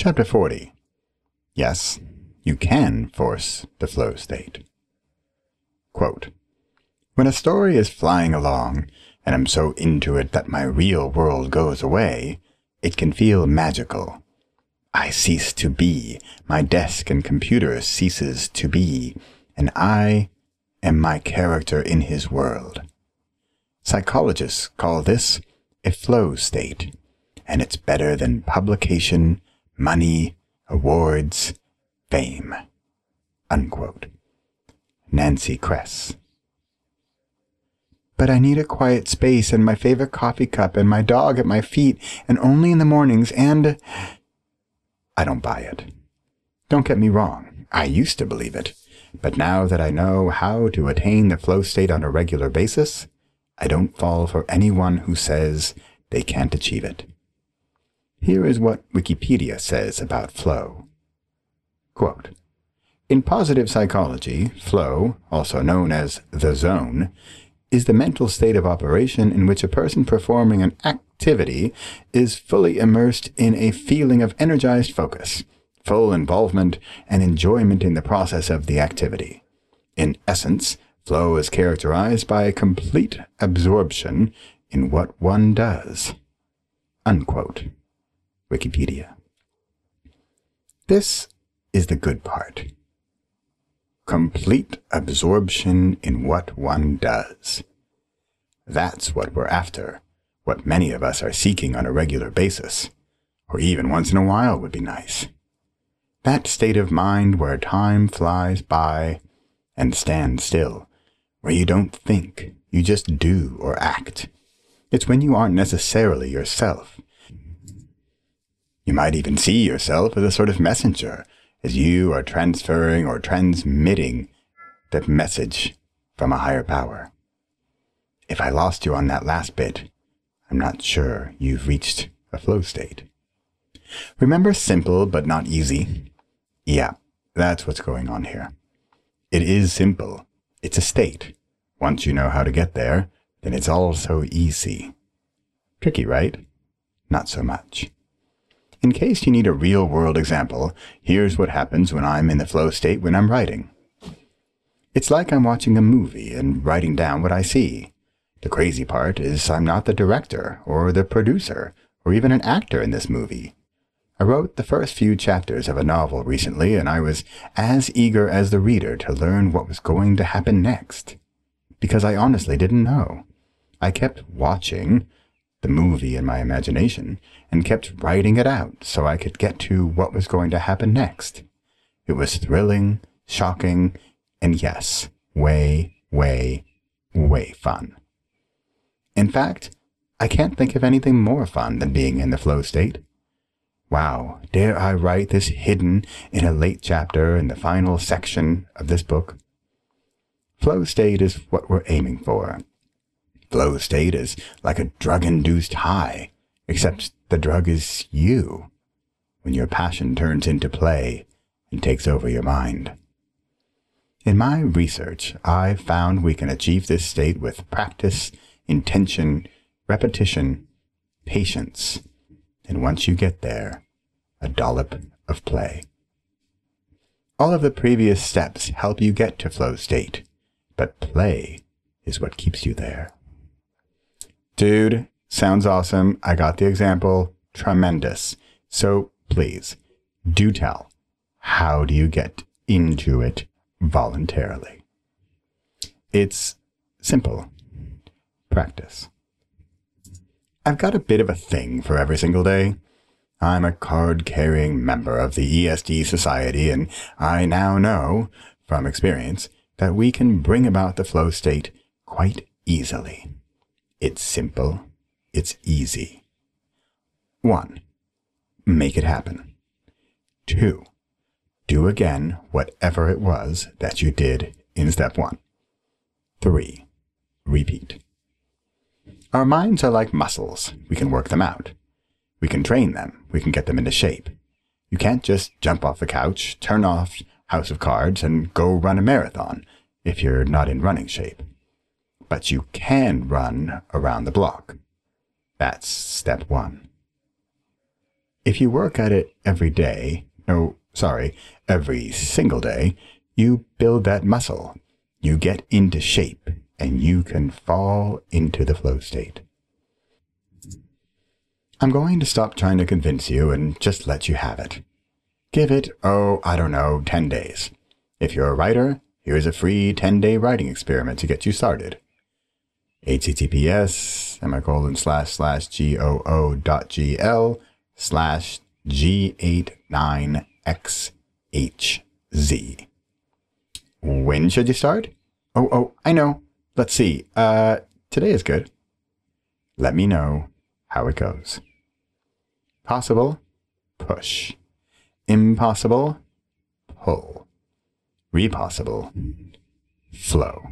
Chapter 40 Yes, you can force the flow state. Quote, when a story is flying along, and I'm so into it that my real world goes away, it can feel magical. I cease to be, my desk and computer ceases to be, and I am my character in his world. Psychologists call this a flow state, and it's better than publication, money, awards, fame. Unquote. Nancy Kress. But I need a quiet space and my favorite coffee cup and my dog at my feet and only in the mornings and. I don't buy it. Don't get me wrong, I used to believe it. But now that I know how to attain the flow state on a regular basis, I don't fall for anyone who says they can't achieve it. Here is what Wikipedia says about flow. Quote, in positive psychology, flow, also known as the zone, is the mental state of operation in which a person performing an activity is fully immersed in a feeling of energized focus, full involvement, and enjoyment in the process of the activity. In essence, flow is characterized by a complete absorption in what one does. Unquote. Wikipedia. This is the good part. Complete absorption in what one does. That's what we're after, what many of us are seeking on a regular basis, or even once in a while would be nice. That state of mind where time flies by and stands still, where you don't think, you just do or act. It's when you aren't necessarily yourself. You might even see yourself as a sort of messenger, as you are transferring or transmitting the message from a higher power. If I lost you on that last bit, I'm not sure you've reached a flow state. Remember simple but not easy? Yeah, that's what's going on here. It is simple. It's a state. Once you know how to get there, then it's all so easy. Tricky, right? Not so much. In case you need a real world example, here's what happens when I'm in the flow state when I'm writing. It's like I'm watching a movie and writing down what I see. The crazy part is I'm not the director or the producer or even an actor in this movie. I wrote the first few chapters of a novel recently, and I was as eager as the reader to learn what was going to happen next. Because I honestly didn't know. I kept watching the movie in my imagination and kept writing it out so I could get to what was going to happen next. It was thrilling, shocking, and yes, way, way, way fun. In fact, I can't think of anything more fun than being in the flow state. Wow, dare I write this hidden in a late chapter in the final section of this book? Flow state is what we're aiming for. Flow state is like a drug-induced high, except the drug is you, when your passion turns into play and takes over your mind. In my research, I've found we can achieve this state with practice, intention, repetition, patience, and once you get there, a dollop of play. All of the previous steps help you get to flow state, but play is what keeps you there. Dude, sounds awesome. I got the example. Tremendous. So please, do tell. How do you get into it voluntarily? It's simple. Practice. I've got a bit of a thing for every single day. I'm a card carrying member of the ESD Society, and I now know, from experience, that we can bring about the flow state quite easily. It's simple, it's easy. 1. Make it happen. 2. Do again whatever it was that you did in step 1. 3. Repeat. Our minds are like muscles. We can work them out. We can train them. We can get them into shape. You can't just jump off the couch, turn off House of Cards, and go run a marathon if you're not in running shape. But you can run around the block. That's step one. If you work at it every day, no, sorry, every single day, you build that muscle. You get into shape and you can fall into the flow state. I'm going to stop trying to convince you and just let you have it. Give it, oh, I don't know, 10 days. If you're a writer, here's a free 10 day writing experiment to get you started. Https semicolon slash slash goo dot gl slash g89xhz. When should you start? Oh, oh, I know. Let's see. Uh, today is good. Let me know how it goes. Possible? Push. Impossible? Pull. Repossible? Flow.